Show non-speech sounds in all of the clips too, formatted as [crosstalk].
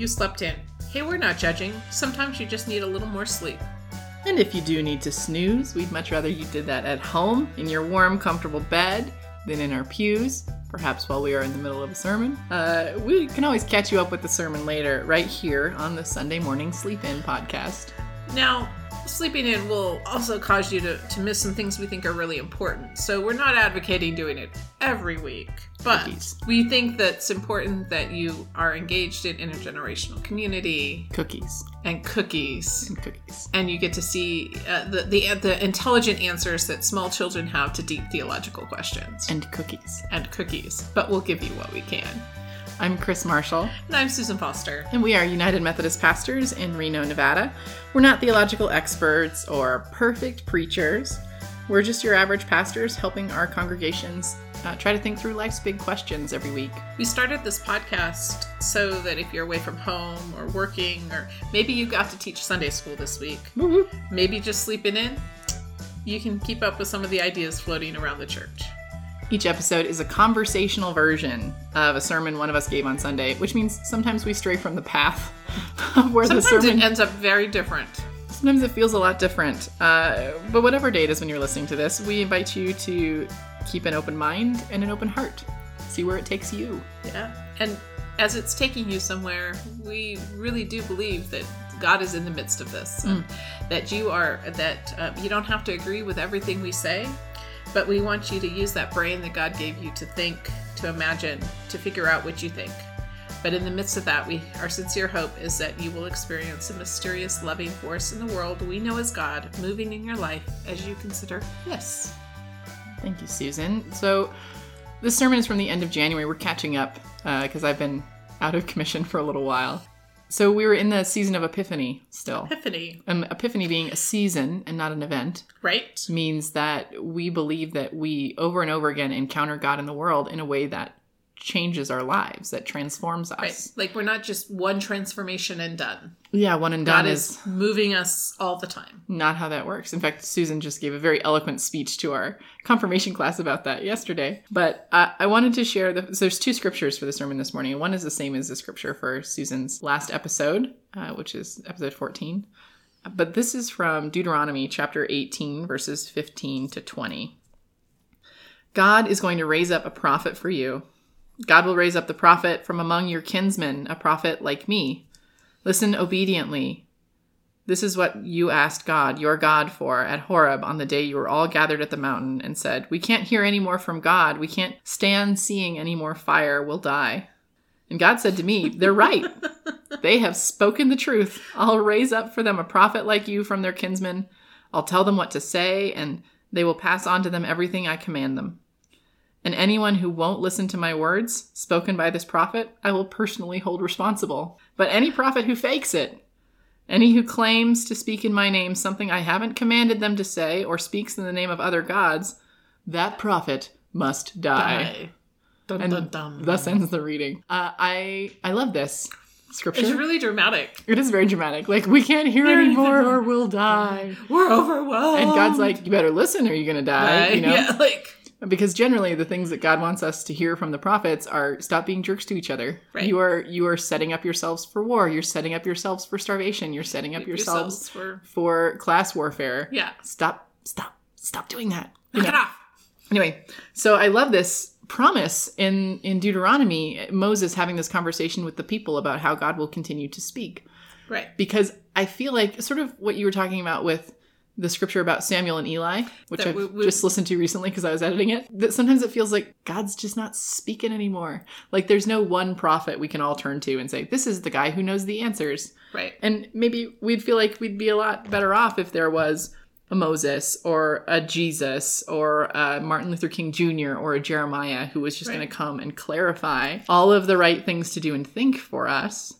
You slept in. Hey, we're not judging. Sometimes you just need a little more sleep. And if you do need to snooze, we'd much rather you did that at home in your warm, comfortable bed than in our pews, perhaps while we are in the middle of a sermon. Uh, we can always catch you up with the sermon later, right here on the Sunday Morning Sleep In podcast. Now, sleeping in will also cause you to, to miss some things we think are really important. So we're not advocating doing it every week, but Cookies. we think that it's important that you are engaged in intergenerational community Cookies and cookies. and cookies. And you get to see uh, the, the the intelligent answers that small children have to deep theological questions And cookies. and cookies. But we'll give you what we can. I'm Kris Marshall. And I'm Susan Foster. and we are United Methodist pastors in Reno, Nevada. We're not theological experts or perfect preachers. We're just your average pastors helping our congregations uh, try to think through life's big questions every week. We started this podcast so that if you're away from home or working, or maybe you got to teach Sunday school this week, maybe just sleeping in, you can keep up with some of the ideas floating around the church. Each episode is a conversational version of a sermon one of us gave on Sunday, which means sometimes we stray from the path [laughs] of where the Sometimes sermon it ends up very different. Sometimes it feels a lot different. Uh, but whatever day it is when you're listening to this, we invite you to keep an open mind and an open heart. See where it takes you. Yeah. And as it's taking you somewhere, we really do believe that God is in the midst of this. and That you are, that uh, you don't have to agree with everything we say, but we want you to use that brain that God gave you to think, to imagine, to figure out what you think. But in the midst of that, we our sincere hope is that you will experience a mysterious, loving force in the world we know as God moving in your life as you consider this. Thank you, Susan. So, this sermon is from the end of January. We're catching up uh, because I've been out of [laughs] commission for a little while. So, we were in the season of Epiphany still. Epiphany, Um, Epiphany being a season and not an event right? means that we believe that we over and over again encounter God in the world in a way that changes our lives, that transforms us. Right. Like we're not just one transformation and done. Yeah, one and done God is is moving us all the time. not how that works. In fact, Susan just gave a very eloquent speech to our confirmation class about that yesterday. But uh, I wanted to share the. So there's two scriptures for the sermon this morning. One is the same as the scripture for Susan's last episode, uh, which is episode 14. But this is from Deuteronomy chapter 18, verses 15 to 20. God is going to raise up a prophet for you. God will raise up the prophet from among your kinsmen, a prophet like me. Listen obediently. This is what you asked God, your God, for at Horeb on the day you were all gathered at the mountain and said, We can't hear any more from God. We can't stand seeing any more fire. We'll die. And God said to me, They're right. [laughs] they have spoken the truth. I'll raise up for them a prophet like you from their kinsmen. I'll tell them what to say, and they will pass on to them everything I command them. And anyone who won't listen to my words, spoken by this prophet, I will personally hold responsible. But any prophet who fakes it, any who claims to speak in my name something I haven't commanded them to say, or speaks in the name of other gods, that prophet must die. Die. Dun, And dun, dun. thus ends the reading. Uh, I I love this scripture. It's really dramatic. it is very dramatic. Like we can't hear anymore, or we'll die. We're overwhelmed. And God's like, you better listen, or you're gonna die. Die. You know. [laughs] yeah, like because generally the things that God wants us to hear from the prophets are stop being jerks to each other. Right. You are you are setting up yourselves for war. You're setting up yourselves for starvation. You're setting up yourselves, for for class warfare. yeah. Stop stop stop doing that. You Knock know? it off. Anyway, so I love this promise in in Deuteronomy, Moses having this conversation with the people about how God will continue to speak Right. because I feel like sort of what you were talking about with the scripture about Samuel and Eli, which we- just listened to recently because I was editing it, that sometimes it feels like God's just not speaking anymore. Like there's no one prophet we can all turn to and say, this is the guy who knows the answers. Right. And maybe we'd feel like we'd be a lot better off if there was a Moses or a Jesus or a Martin Luther King Jr. or a Jeremiah who was just Right. going to come and clarify all of the right things to do and think for us.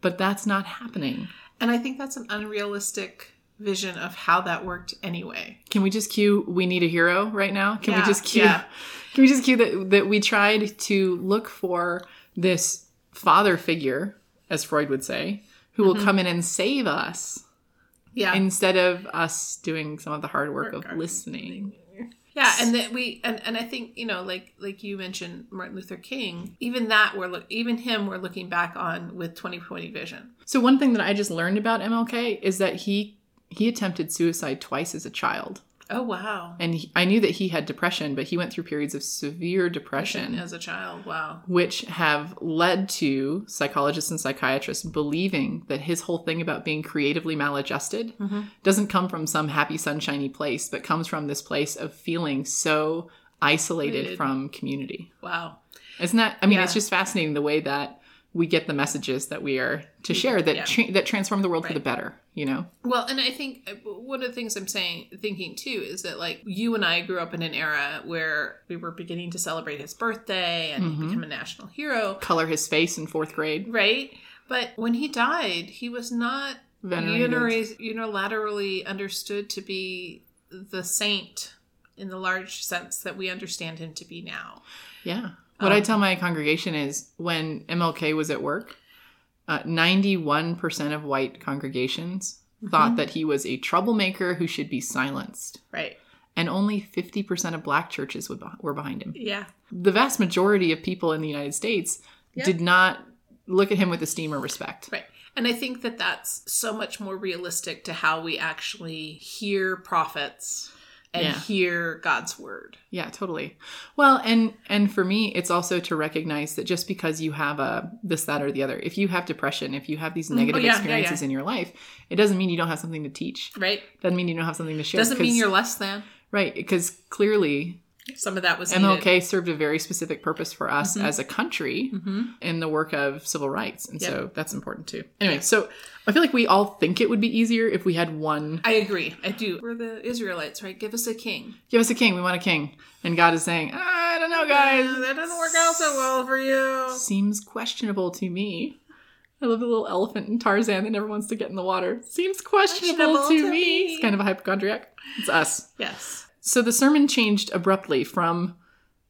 But that's not happening. And I think that's an unrealistic vision of how that worked anyway. Can we just cue we need a hero right now? Can Yeah, we just cue yeah. [laughs] Can we just cue that that we tried to look for this father figure, as Freud would say, who will mm-hmm. come in and save us Yeah. instead of us doing some of the hard work of Work on- listening. Yeah, and that we and, and I think you know like like you mentioned Martin Luther King, even that we're look even him we're looking back on with 2020 vision. So one thing that I just learned about MLK is that he he attempted suicide twice as a child. Oh wow. And he, I knew that he had depression, but he went through periods of severe depression, As a child, wow. which have led to psychologists and psychiatrists believing that his whole thing about being creatively maladjusted mm-hmm. doesn't come from some happy, sunshiny place, but comes from this place of feeling so isolated Isolated. from community. Wow. Isn't that? I mean, Yeah. it's just fascinating the way that we get the messages that we are to share that Yeah. tra- that transform the world for the better. You know? Well, and I think uh, one of the things I'm saying, thinking too, is that like you and I grew up in an era where we were beginning to celebrate his birthday and Mm-hmm. become a national hero, Color his face in fourth grade. right? But when he died, he was not Venerated. unilaterally understood to be the saint in the large sense that we understand him to be now. Yeah. What Um, I tell my congregation is when MLK was at work, uh, 91% of white congregations Mm-hmm. thought that he was a troublemaker who should be silenced. Right. And only 50% of black churches would, were behind him. Yeah. The vast majority of people in the United States Yeah. did not look at him with esteem or respect. Right. And I think that that's so much more realistic to how we actually hear prophets and Yeah. hear God's word. Yeah, totally. Well, and and for me, it's also to recognize that just because you have a this, that, or the other, if you have depression, if you have these mm, oh, negative yeah, yeah, experiences in your life, it doesn't mean you don't have something to teach. Right? Doesn't mean you don't have something to share. Doesn't mean you're less than. right because clearly Some of that was needed. MLK served a very specific purpose for us as a country Mhm. in the work of civil rights, and Yep. so that's important too. Anyway, so I feel like we all think it would be easier if we had one. I agree. I do. We're the Israelites, right? Give us a king. Give us a king. We want a king, and God is saying, I don't know, guys. that doesn't work out so well for you. seems questionable to me. I love the little elephant in Tarzan that never wants to get in the water. Seems questionable, Questionable to, to me. me. It's kind of a hypochondriac. It's us. Yes. So the sermon changed abruptly from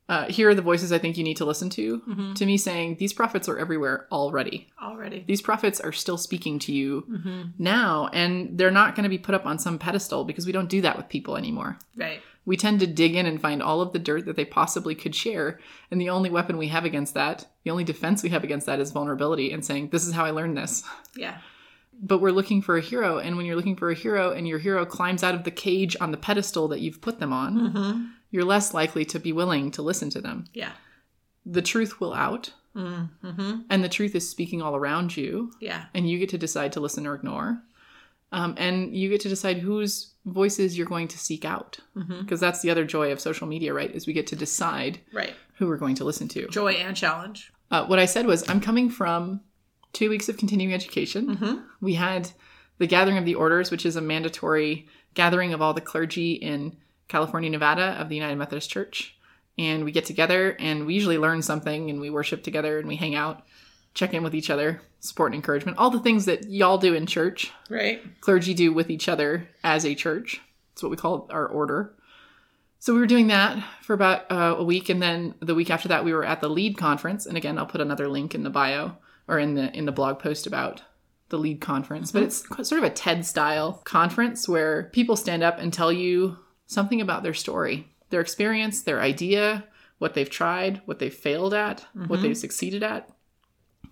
uh, here are the voices I think you need to listen to Mm-hmm. to me saying these prophets are everywhere already. Already. These prophets are still speaking to you Mm-hmm. now, and they're not going to be put up on some pedestal because we don't do that with people anymore. Right. We tend to dig in and find all of the dirt that they possibly could share. And the only weapon we have against that, the only defense we have against that is vulnerability and saying, This is how I learned this. Yeah. But we're looking for a hero. And when you're looking for a hero and your hero climbs out of the cage on the pedestal that you've put them on, Mm-hmm. you're less likely to be willing to listen to them. Yeah. The truth will out, Mm-hmm. and the truth is speaking all around you. Yeah. And you get to decide to listen or ignore. Um, and you get to decide whose voices you're going to seek out. Mm-hmm. Because that's the other joy of social media, right? Is we get to decide Right. who we're going to listen to. Joy and challenge. Uh, what I said was, I'm coming from two weeks of continuing education. Mm-hmm. We had the Gathering of the Orders, which is a mandatory gathering of all the clergy in California, Nevada of the United Methodist Church. And we get together and we usually learn something and we worship together and we hang out, check in with each other, support and encouragement, all the things that y'all do in church, Right. clergy do with each other as a church. It's what we call our order. So we were doing that for about uh, a week, and then the week after that, we were at the Lead conference. And again, I'll put another link in the bio or in the in the blog post about the Lead conference. But it's sort of a TED style conference where people stand up and tell you something about their story, their experience, their idea, what they've tried, what they've failed at, what they've succeeded at.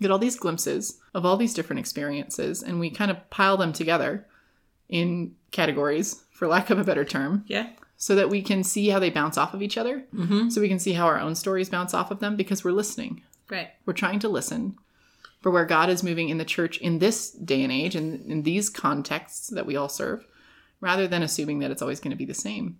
Get all these glimpses of all these different experiences, and we kind of pile them together in categories, for lack of a better term, Yeah. so that we can see how they bounce off of each other. Mm-hmm. So we can see how our own stories bounce off of them because we're listening. Right. We're trying to listen for where God is moving in the church in this day and age and in these contexts that we all serve, rather than assuming that it's always going to be the same.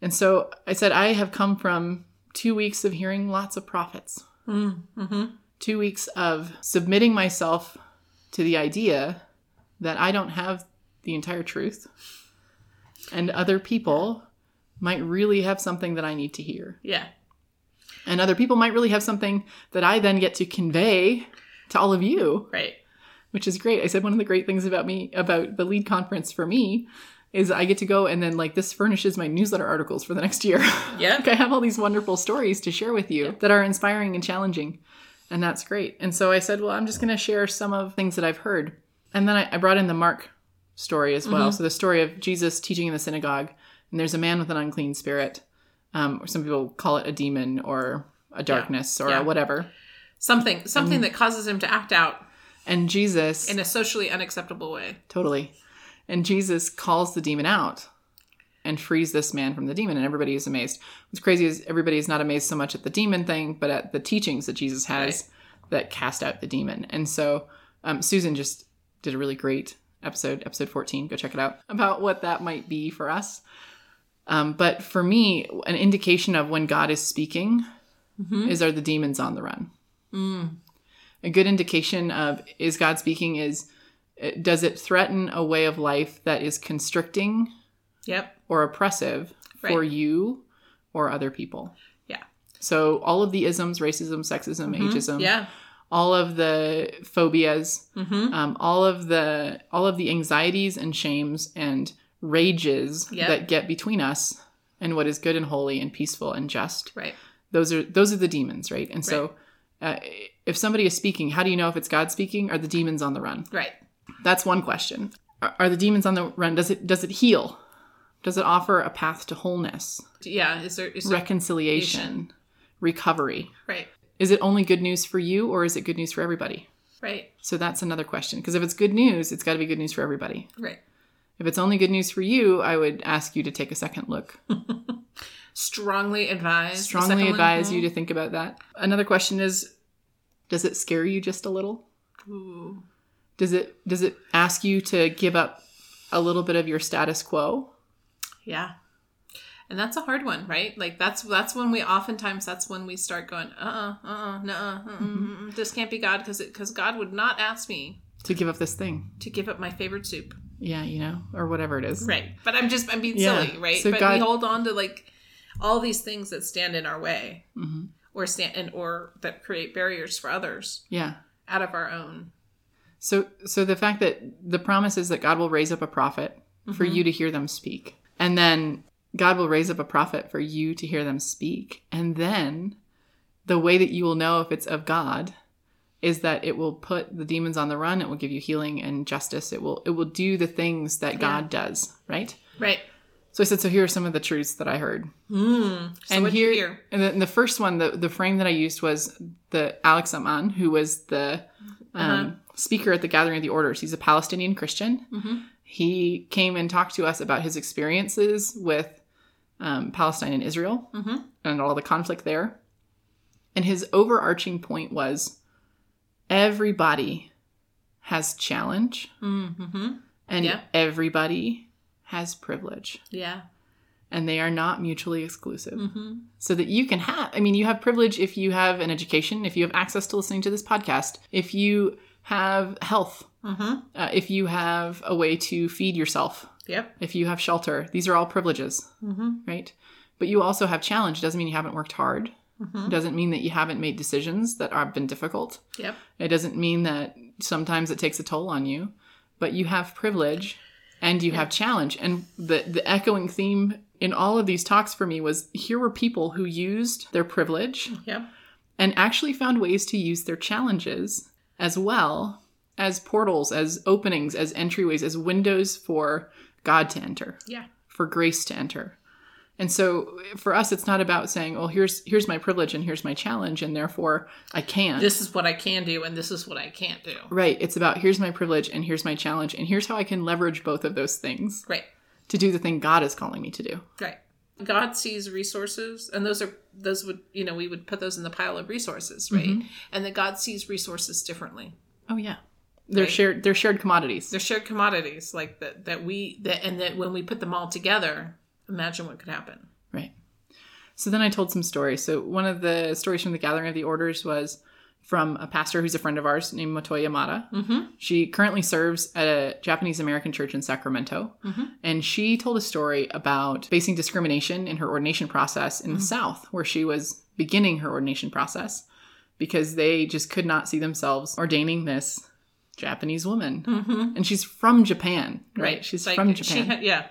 And so I said, I have come from two weeks of hearing lots of prophets, Mm-hmm. two weeks of submitting myself to the idea that I don't have the entire truth and other people might really have something that I need to hear. Yeah. And other people might really have something that I then get to convey to all of you, Right. which is great. I said one of the great things about me, about the lead conference for me, is I get to go and then like this furnishes my newsletter articles for the next year. [laughs] Yeah. like I have all these wonderful stories to share with you that are inspiring and challenging. And that's great. And so I said, well, I'm just going to share some of things that I've heard. And then I, I brought in the Mark story as well. So the story of Jesus teaching in the synagogue, and there's a man with an unclean spirit Um, or some people call it a demon or a darkness or Yeah. a whatever. Something something that causes him to act out And Jesus, in a socially unacceptable way. totally, and Jesus calls the demon out and frees this man from the demon, and everybody is amazed. What's crazy is everybody is not amazed so much at the demon thing, but at the teachings that Jesus has that cast out the demon. And so um, Susan just did a really great episode, episode 14. Go check it out about what that might be for us. Um, but for me, an indication of when God is speaking is are the demons on the run. A good indication of is God speaking is uh, does it threaten a way of life that is constricting Yep. or oppressive for you or other people? Yeah. So all of the isms, racism, sexism, ageism, Yeah. all of the phobias, Mm-hmm. um, all of the all of the anxieties and shames and rages Yep. that get between us and what is good and holy and peaceful and just. Right. Those are those are the demons, right? And so, uh, if somebody is speaking, how do you know if it's God speaking? Are the demons on the run? Right. That's one question. Are, are the demons on the run? Does it does it heal? Does it offer a path to wholeness, Yeah. Is there is there reconciliation, recovery? right. Is it only good news for you or is it good news for everybody? Right. So that's another question. Because if it's good news, it's got to be good news for everybody. Right. If it's only good news for you, I would ask you to take a second look. [laughs] Strongly advise. Strongly advise you to think about that. Another question is does it scare you just a little? Ooh. Does it does it ask you to give up a little bit of your status quo? Yeah. And that's a hard one, right? Like that's that's when we oftentimes that's when we start going, uh, uh, uh, no, uh, Mm-hmm. this can't be God because because God would not ask me To give up this thing. to give up my favorite soup, Yeah, you know, or whatever it is. right? But I'm just I'm being Yeah. silly, right? So but God- we hold on to like all these things that stand in our way, hmm or stand and or that create barriers for others Yeah. out of our own. So so the fact that the promise is that God will raise up a prophet for Mm-hmm. you to hear them speak. And then God will raise up a prophet for you to hear them speak. And then the way that you will know if it's of God is that it will put the demons on the run, it will give you healing and justice. It will it will do the things that God does, right? Right. So I said, so here are some of the truths that I heard. Mm. So and here? And the, and the first one, the, the frame that I used was the Alex Awad, who was the um, Uh-huh. speaker at the Gathering of the Orders. He's a Palestinian Christian. Mhm. He came and talked to us about his experiences with um, Palestine and Israel Mhm. and all the conflict there. And his overarching point was everybody has challenge Mm-hmm. and Yeah. everybody has privilege Yeah. and they are not mutually exclusive Mm-hmm. so that you can have i mean you have privilege if you have an education if you have access to listening to this podcast if you have health Mm-hmm. uh, if you have a way to feed yourself Yep. if you have shelter these are all privileges Mm-hmm. right but you also have challenge doesn't mean you haven't worked hard it doesn't mean that you haven't made decisions that have been difficult Yep. it doesn't mean that sometimes it takes a toll on you but you have privilege and you have challenge and the the echoing theme in all of these talks for me was here were people who used their privilege Yep. and actually found ways to use their challenges as well as portals as openings as entryways as windows for god to enter Yeah. for grace to enter and so for us it's not about saying well here's here's my privilege and here's my challenge and therefore i can't This is what I can do, and this is what I can't do. Right. It's about here's my privilege and here's my challenge and here's how I can leverage both of those things Right. to do the thing God is calling me to do. Right. God sees resources, and those are those would you know we would put those in the pile of resources, right? Mm-hmm. And that God sees resources differently. Oh yeah. They're Right. shared they're shared commodities. They're shared commodities, like that that we that and that when we put them all together, imagine what could happen. Right. So then I told some stories. So one of the stories from the Gathering of the Orders was from a pastor who's a friend of ours named Motoe Yamada. Mm-hmm. She currently serves at a Japanese American church in Sacramento. Mhm. And she told a story about facing discrimination in her ordination process in the South, where she was beginning her ordination process because they just could not see themselves ordaining this Japanese woman. Mm-hmm. And she's from Japan, right? She's Like, from she Japan. had- yeah.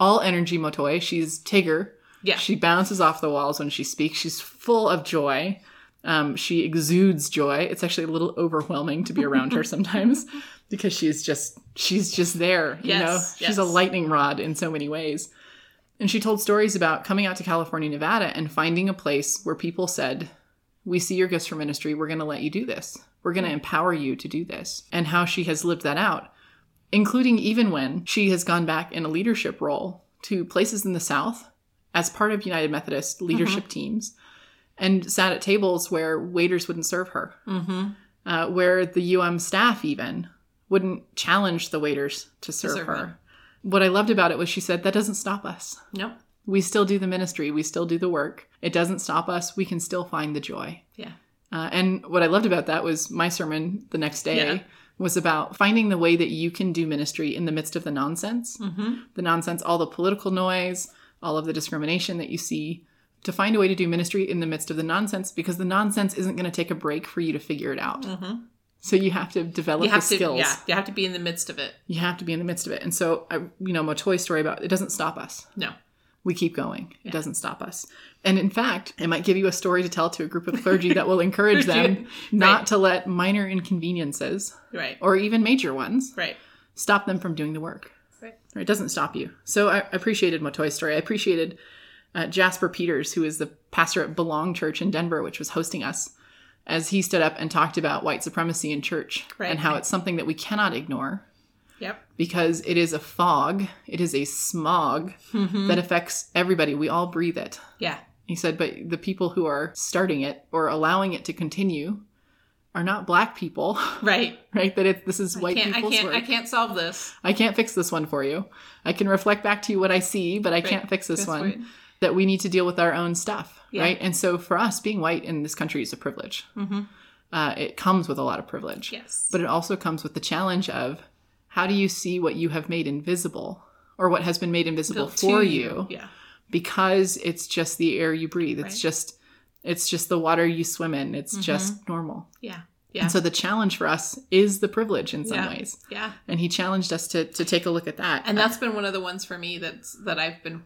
All energy Motoy. She's Tigger. Yeah. She bounces off the walls when she speaks. She's full of joy. Um, she exudes joy. It's actually a little overwhelming to be around her [laughs] sometimes because she's just she's just there. You Yes, know, she's a lightning rod in so many ways. And she told stories about coming out to California, Nevada, and finding a place where people said, We see your gifts for ministry. We're going to let you do this. We're going to empower you to do this. And how she has lived that out, including even when she has gone back in a leadership role to places in the South as part of United Methodist leadership teams and sat at tables where waiters wouldn't serve her, Mm-hmm. uh, where the UM staff even wouldn't challenge the waiters to serve, serve her. her. What I loved about it was she said, That doesn't stop us. Nope. We still do the ministry, we still do the work. It doesn't stop us. We can still find the joy. Yeah. Uh, and what I loved about that was my sermon the next day Yeah. Was about finding the way that you can do ministry in the midst of the nonsense, Mm-hmm. the nonsense, all the political noise, all of the discrimination that you see, to find a way to do ministry in the midst of the nonsense because the nonsense isn't going to take a break for you to figure it out. Mm-hmm. So you have to develop You have the to, skills. yeah, you have to be in the midst of it. You have to be in the midst of it. And so, I, you know, my toy story about it doesn't stop us. No. We keep going. It doesn't stop us. And in fact, it might give you a story to tell to a group of clergy that will [laughs] encourage them not to let minor inconveniences Right. or even major ones Right. stop them from doing the work. Right. It doesn't stop you. So I appreciated Motoy's story. I appreciated uh, Jasper Peters, who is the pastor at Belong Church in Denver, which was hosting us, as he stood up and talked about white supremacy in church Right. and how it's something that we cannot ignore Yep. because it is a fog, it is a smog Mm-hmm. that affects everybody. We all breathe it. Yeah. He said, but the people who are starting it or allowing it to continue are not black people, [laughs] Right. right? That it, this is white can't, I people's can't. work. I can't solve this. I can't fix this one for you. I can reflect back to you what I see, but I can't fix this That's one. right. That we need to deal with our own stuff, Yeah. right? And so for us, being white in this country is a privilege. Mm-hmm. Uh, it comes with a lot of privilege, Yes. but it also comes with the challenge of how do you see what you have made invisible or what has been made invisible Built for you Yeah. because it's just the air you breathe. It's Right. just it's just the water you swim in. It's Mm-hmm. just normal. Yeah. Yeah. And so the challenge for us is the privilege in some Yeah. ways. yeah. And he challenged us to to take a look at that. And that's been one of the ones for me that's that I've been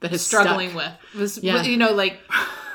that has struggling stuck. with was Yeah. you know like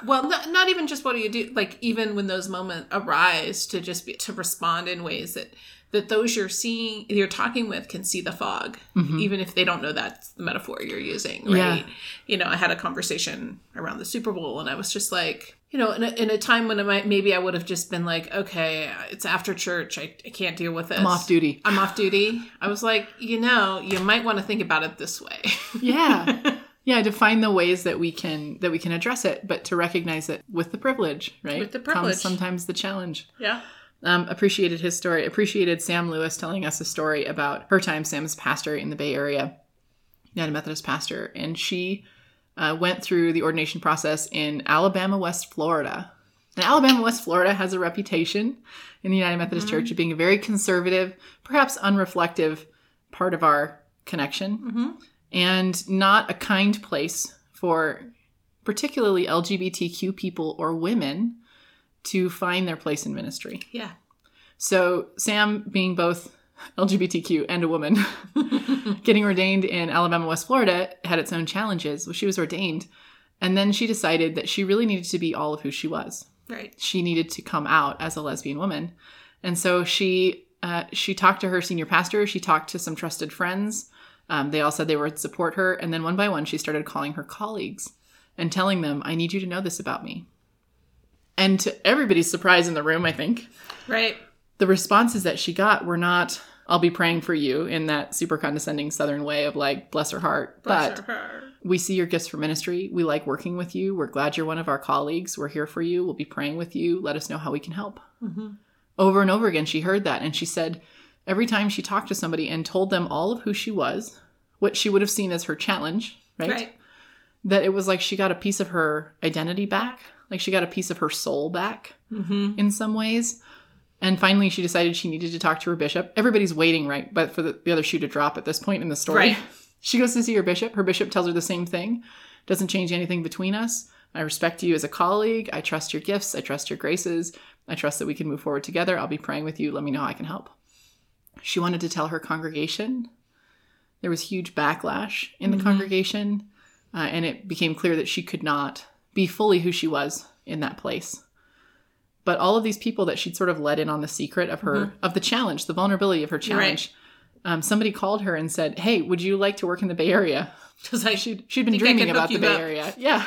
well not, not even just what do you do like even when those moments arise to just be to respond in ways that that those you're seeing you're talking with can see the fog even if they don't know that's the metaphor you're using right Mm-hmm. Yeah. you know i had a conversation around the super bowl and i was just like you know in a, in a time when I might, maybe i would have just been like okay it's after church I, I can't deal with this I'm off duty. i'm off duty i was like you know you might want to think about it this way Yeah. [laughs] Yeah, to find the ways that we can that we can address it, but to recognize it with the privilege, right? With the privilege comes sometimes the challenge. yeah Um, appreciated his story. Appreciated Sam Lewis telling us a story about her time. Sam's pastor in the Bay Area, United Methodist pastor, and she uh, went through the ordination process in Alabama, West Florida. And Alabama, West Florida has a reputation in the United Methodist Church of being a very conservative, perhaps unreflective part of our connection, and not a kind place for particularly LGBTQ people or women to find their place in ministry. yeah So, Sam, being both LGBTQ and a woman, [laughs] getting ordained in Alabama, West Florida, had its own challenges. Well, she was ordained, and then she decided that she really needed to be all of who she was. right She needed to come out as a lesbian woman, and so she uh, she talked to her senior pastor. She talked to some trusted friends. Um, they all said they would support her, and then one by one, she started calling her colleagues and telling them, "I need you to know this about me." And to everybody's surprise in the room, I think right. the responses that she got were not i'll be praying for you in that super condescending southern way of like bless her heart. Bless but her. we see your gifts for ministry. We like working with you. We're glad you're one of our colleagues. We're here for you. We'll be praying with you. Let us know how we can help. Mm-hmm. Over and over again she heard that and she said every time she talked to somebody and told them all of who she was what she would have seen as her challenge right, right. That it was like she got a piece of her identity back like she got a piece of her soul back mm-hmm. in some ways. And finally, she decided she needed to talk to her bishop. Everybody's waiting, right? But for the, the other shoe to drop at this point in the story. Right. [laughs] She goes to see her bishop. Her bishop tells her the same thing. Doesn't change anything between us. I respect you as a colleague. I trust your gifts. I trust your graces. I trust that we can move forward together. I'll be praying with you. Let me know how I can help. She wanted to tell her congregation. There was huge backlash in the congregation, uh, and it became clear that she could not be fully who she was in that place but all of these people that she'd sort of let in on the secret of her of the challenge the vulnerability of her challenge um, somebody called her and said, "Hey, would you like to work in the Bay Area?" [laughs] Because I She'd she'd been dreaming about the Bay up. Area. Yeah,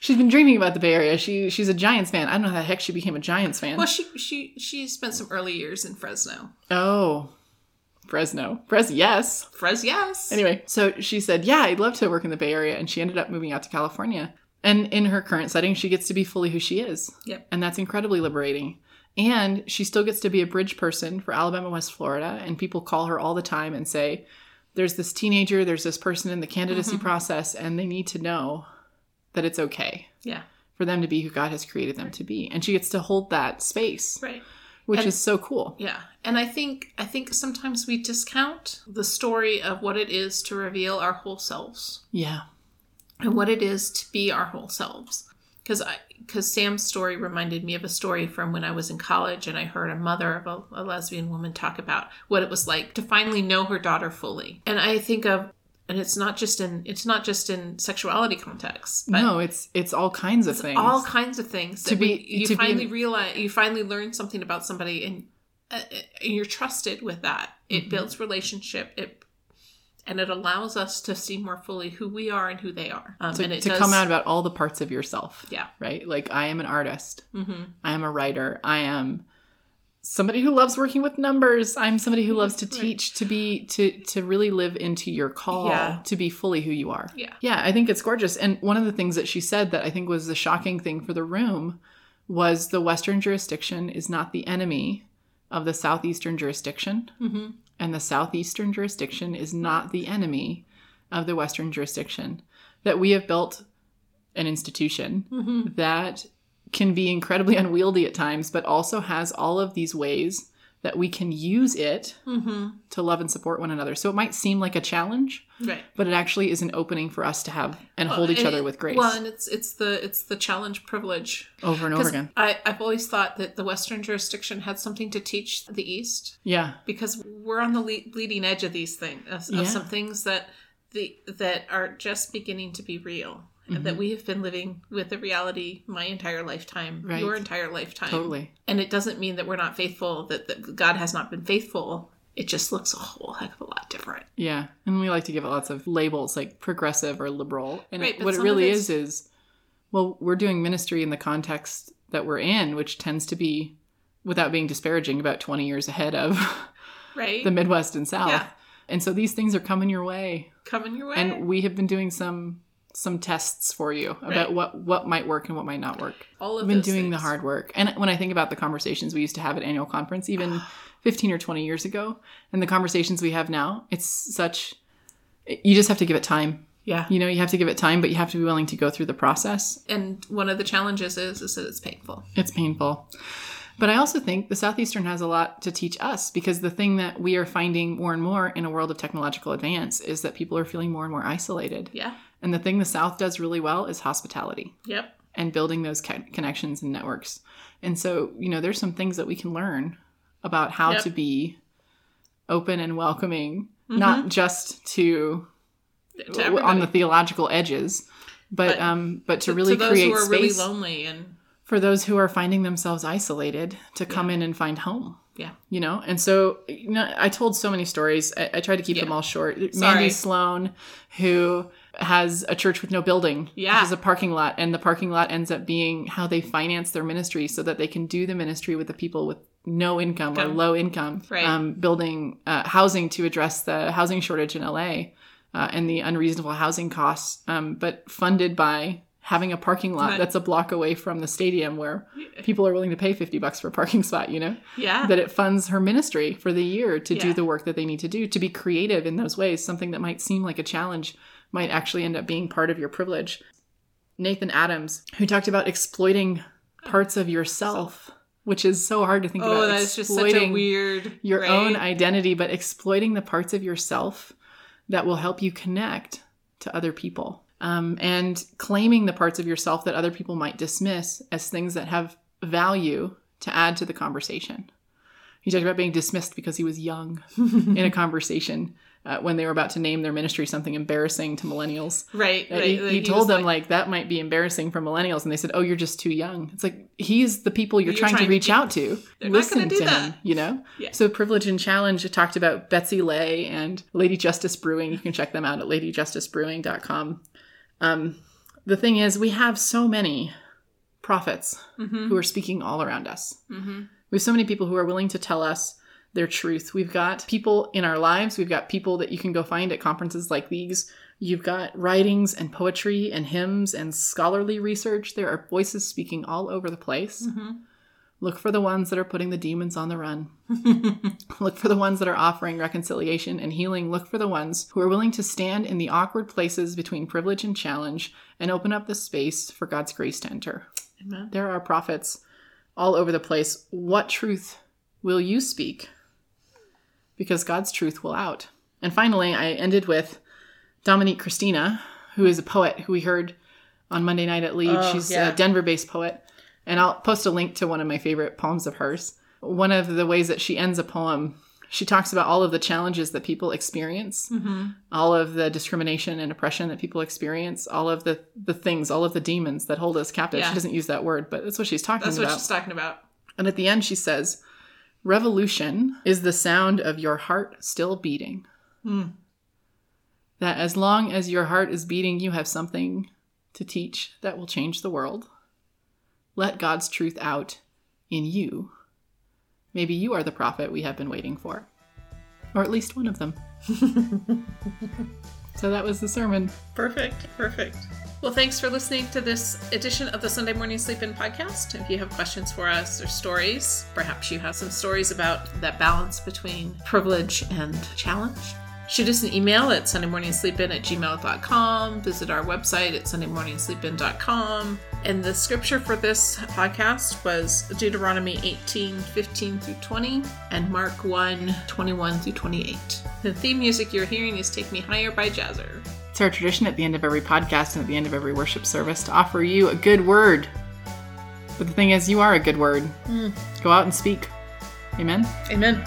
she's been dreaming about the Bay Area. She she's a Giants fan. I don't know how the heck she became a Giants fan. well, she she she spent some early years in Fresno. oh, Fresno, Fresno, yes. Fres, yes. Anyway, so she said, Yeah, I'd love to work in the Bay Area. And she ended up moving out to California. And in her current setting, she gets to be fully who she is. Yep. And that's incredibly liberating. And she still gets to be a bridge person for Alabama, West Florida. And people call her all the time and say, There's this teenager, there's this person in the candidacy mm-hmm. process, and they need to know that it's okay Yeah. for them to be who God has created them to be. And she gets to hold that space, Right. which And- is so cool. Yeah. And I think I think sometimes we discount the story of what it is to reveal our whole selves Yeah. And what it is to be our whole selves. Because I because Sam's story reminded me of a story from when I was in college and I heard a mother of a, a lesbian woman talk about what it was like to finally know her daughter fully. And I think of and it's not just in it's not just in sexuality context. but no, it's it's all kinds of things. all kinds of things To that we- be- you to finally an- realize you finally learn something about somebody and, uh, and you're trusted with that Mm-hmm. it builds relationship it and it allows us to see more fully who we are and who they are um, to, and it to does, come out about all the parts of yourself. yeah Right? Like I am an artist. mm-hmm. I am a writer. I am somebody who loves working with numbers. I'm somebody who loves to Right. teach, to be to to really live into your call, Yeah. to be fully who you are. yeah Yeah, I think it's gorgeous. And one of the things that she said that I think was the shocking thing for the room was the Western jurisdiction is not the enemy of the Southeastern jurisdiction, mm-hmm. And the Southeastern jurisdiction is not the enemy of the Western jurisdiction. That we have built an institution Mm-hmm. that can be incredibly [laughs] unwieldy at times, but also has all of these ways that we can use it Mm-hmm. to love and support one another. So it might seem like a challenge, right but it actually is an opening for us to have and hold each And other it- with grace well and it's it's the it's the challenge privilege over and over again. I, I've always thought that the Western jurisdiction had something to teach the East Yeah. because we're on the le- leading edge of these things of, of Yeah. some things that the that are just beginning to be real Mm-hmm. that we have been living with the reality my entire lifetime Right. your entire lifetime Totally. and it doesn't mean that we're not faithful that, that god has not been faithful it just looks a whole heck of a lot different Yeah. And we like to give it lots of labels like progressive or liberal. And Right, what it really is is well, we're doing ministry in the context that we're in, which tends to be without being disparaging about 20 years ahead of [laughs] right the Midwest and South. Yeah. And so these things are coming your way. coming your way And we have been doing some some tests for you about Right. what what might work and what might not work. all of We've been doing the hard work. And when I think about the conversations we used to have at annual conference, even ah. 15 or 20 years ago, and the conversations we have now, it's such, you just have to give it time. yeah You know, you have to give it time, but you have to be willing to go through the process. and one of the challenges is is that it's painful It's painful. But I also think the Southeastern has a lot to teach us because the thing that we are finding more and more in a world of technological advance is that people are feeling more and more isolated. yeah And the thing the South does really well is hospitality. yep and building those co- connections and networks. And so, you know, there's some things that we can learn about how Yep. to be open and welcoming, Mm-hmm. not just to, to on the theological edges, but But um, but to, to, really to those create who are space really lonely and for those who are finding themselves isolated to come in and find home. Yeah You know, and so you know, I told so many stories. I, I tried to keep Yeah. them all short. Sorry. Mandy Sloan, who has a church with no building, Yeah. which is a parking lot, and the parking lot ends up being how they finance their ministry, so that they can do the ministry with the people with no income or low income. Right. Um, building uh, housing to address the housing shortage in LA uh, and the unreasonable housing costs, um, but funded by having a parking lot Right. that's a block away from the stadium where people are willing to pay 50 bucks for a parking spot, you know? yeah that it funds her ministry for the year to do the work that they need to do to be creative in those ways something that might seem like a challenge might actually end up being part of your privilege nathan adams who talked about exploiting parts of yourself which is so hard to think oh about that's just such a weird your right? own identity but exploiting the parts of yourself that will help you connect to other people um, and claiming the parts of yourself that other people might dismiss as things that have value to add to the conversation he talked about being dismissed because he was young [laughs] in a conversation uh, when they were about to name their ministry something embarrassing to millennials. Right, Uh, right. he, Like, he told them like, that might be embarrassing for millennials, and they said, "Oh, you're just too young." It's like he's the people you're, You're trying, trying to to reach get- out to. [laughs] Listen to that. him, you know. Yeah. So privilege and challenge it talked about Betsy Lay and Lady Justice Brewing. You can check them out at ladyjusticebrewing.com. Um, the thing is, we have so many prophets Mhm. who are speaking all around us. Mhm. We have so many people who are willing to tell us their truth. We've got people in our lives. We've got people that you can go find at conferences like these. You've got writings and poetry and hymns and scholarly research. There are voices speaking all over the place. Mhm. Look for the ones that are putting the demons on the run. [laughs] Look for the ones that are offering reconciliation and healing. Look for the ones who are willing to stand in the awkward places between privilege and challenge and open up the space for God's grace to enter. Amen. There are prophets all over the place. What truth will you speak? Because God's truth will out. And finally, I ended with Dominique Christina, who is a poet who we heard on Monday night at Leeds. Oh, She's yeah. a Denver based poet. And I'll post a link to one of my favorite poems of hers. One of the ways that she ends a poem, she talks about all of the challenges that people experience, Mhm. all of the discrimination and oppression that people experience, all of the, the things, all of the demons that hold us captive. Yeah. She doesn't use that word, but that's what she's talking That's about. That's what she's talking about. And at the end, she says, Revolution is the sound of your heart still beating. Mm. That as long as your heart is beating, you have something to teach that will change the world. Let God's truth out in you. Maybe you are the prophet we have been waiting for, or at least one of them. [laughs] so that was the sermon. Perfect. Perfect. Well, thanks for listening to this edition of the Sunday Morning Sleep In podcast. If you have questions for us or stories, perhaps you have some stories about that balance between privilege and challenge, shoot us an email at sundaymorningsleepin at gmail.com. Visit our website at sundaymorningsleepin.com. And the scripture for this podcast was Deuteronomy 18, 15 through 20, and Mark 1, 21 through 28. The theme music you're hearing is Take Me Higher by Jazzar. It's our tradition at the end of every podcast and at the end of every worship service to offer you a good word. But the thing is, you are a good word. Hmm. Go out and speak. Amen. Amen.